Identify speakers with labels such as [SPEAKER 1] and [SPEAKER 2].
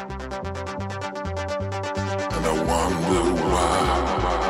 [SPEAKER 1] And I wonder why.